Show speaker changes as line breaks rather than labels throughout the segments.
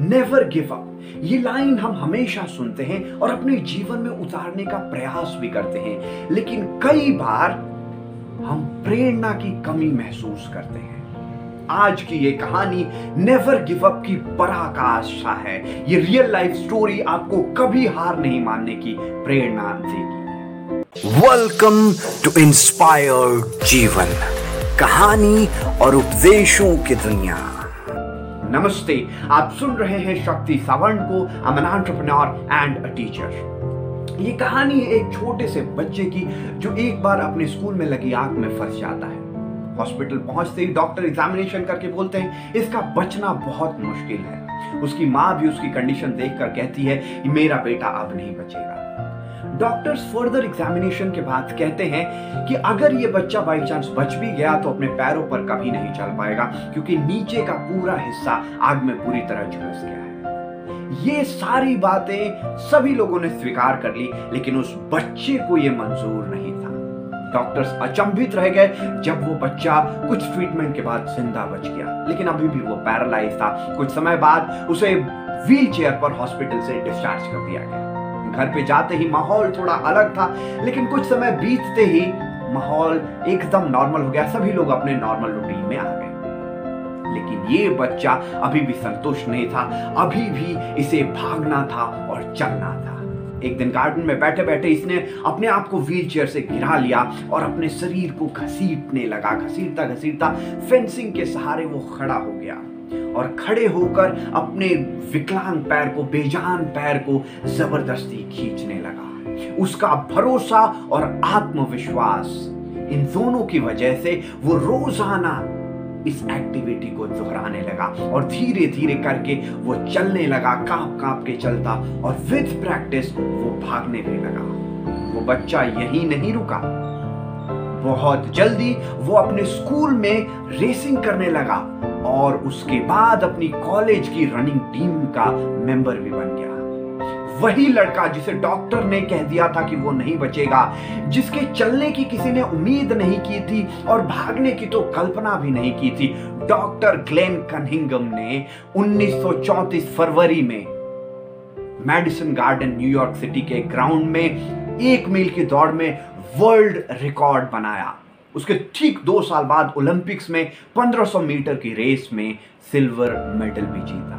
Never give up ये line हम हमेशा सुनते हैं और अपने जीवन में उतारने का प्रयास भी करते हैं। लेकिन कई बार हम प्रेरणा की कमी महसूस करते हैं। आज की ये कहानी नेवर गिव अप की पराकाष्ठा है। ये रियल लाइफ स्टोरी आपको कभी हार नहीं मानने की प्रेरणा देगी।
वेलकम टू इंस्पायर जीवन। कहानी और उपदेशों की दुनिया।
नमस्ते, आप सुन रहे हैं शक्ति सावंत को एंटरप्रेन्योर एंड अ टीचर ये कहानी है एक छोटे से बच्चे की, जो एक बार अपने स्कूल में लगी आग में फंस जाता है। हॉस्पिटल पहुँचते ही डॉक्टर एग्जामिनेशन करके बोलते हैं, इसका बचना बहुत मुश्किल है। उसकी माँ भी उसकी कंडीशन देखकर कहती है मेरा बेटा अब नहीं बचेगा। डॉक्टर्स फर्दर एग्जामिनेशन के बाद कहते हैं कि अगर ये बच्चा बाई चांस बच भी गया तो अपने पैरों पर कभी नहीं चल पाएगा, क्योंकि नीचे का पूरा हिस्सा आग में पूरी तरह झुलस गया है। ये सारी बातें सभी लोगों ने स्वीकार कर ली, लेकिन उस बच्चे को यह मंजूर नहीं था। डॉक्टर्स अचंभित रह गए जब वो बच्चा कुछ ट्रीटमेंट के बाद ज़िंदा बच गया। लेकिन अभी भी वो पैरालाइज था। कुछ समय बाद उसे व्हील चेयर पर हॉस्पिटल से डिस्चार्ज कर दिया गया। घर पे जाते ही माहौल थोड़ा अलग था, लेकिन कुछ समय बीतते ही माहौल एकदम नॉर्मल हो गया। सभी लोग अपने नॉर्मल रूटीन में आ गए। लेकिन ये बच्चा अभी भी संतुष्ट नहीं था। अभी भी इसे भागना था और चलना था। एक दिन गार्डन में बैठे बैठे इसने अपने आप को व्हील चेयर से गिरा लिया और अपने शरीर को घसीटने लगा। घसीटता घसीटता फेंसिंग के सहारे वो खड़ा हो गया। और खड़े होकर अपने विकलांग पैर को, बेजान पैर को ज़बरदस्ती खींचने लगा। उसका भरोसा और आत्मविश्वास इन दोनों की वजह से वो रोज़ाना इस एक्टिविटी को दोहराने लगा और धीरे धीरे करके वो चलने लगा काँप काँप के चलता और विद प्रैक्टिस वो भागने भी लगा। वो बच्चा यही नहीं रुका। बहुत जल्दी वो अपने स्कूल में रेसिंग करने लगा। और उसके बाद अपनी कॉलेज की रनिंग टीम का मेंबर भी बन गया। वही लड़का जिसे डॉक्टर ने कह दिया था कि वो नहीं बचेगा, जिसके चलने की किसी ने उम्मीद नहीं की थी और भागने की तो कल्पना भी नहीं की थी डॉक्टर ग्लेन कनहिंगम ने 1934 फरवरी में Madison garden New York city के ग्राउंड में एक मील की दौड़ में वर्ल्ड रिकॉर्ड बनाया। उसके ठीक दो साल बाद ओलंपिक्स में 1500 मीटर की रेस में सिल्वर मेडल भी जीता।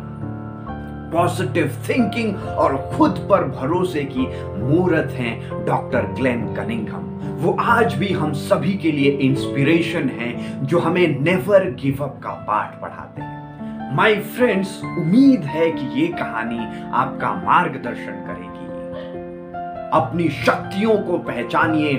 पॉजिटिव थिंकिंग और खुद पर भरोसे की मूर्त हैं डॉक्टर ग्लेन कनिंगम वो आज भी हम सभी के लिए इंस्पिरेशन हैं जो हमें नेवर गिव अप का पाठ पढ़ाते हैं। माय फ्रेंड्स उम्मीद है कि ये कहानी आपका मार्गदर्शन करेगी। अपनी शक्तियों को पहचानिए,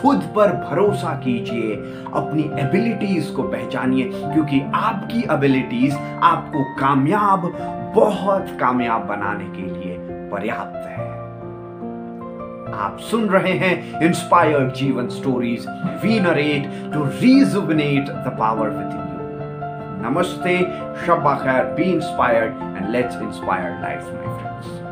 खुद पर भरोसा कीजिए, अपनी एबिलिटीज को पहचानिए, क्योंकि आपकी एबिलिटीज आपको कामयाब, बहुत कामयाब बनाने के लिए पर्याप्त है। आप सुन रहे हैं इंस्पायर्ड जीवन stories we narrate to rejuvenate the power with you नमस्ते, शब्बा खैर be inspired and let's inspire life my friends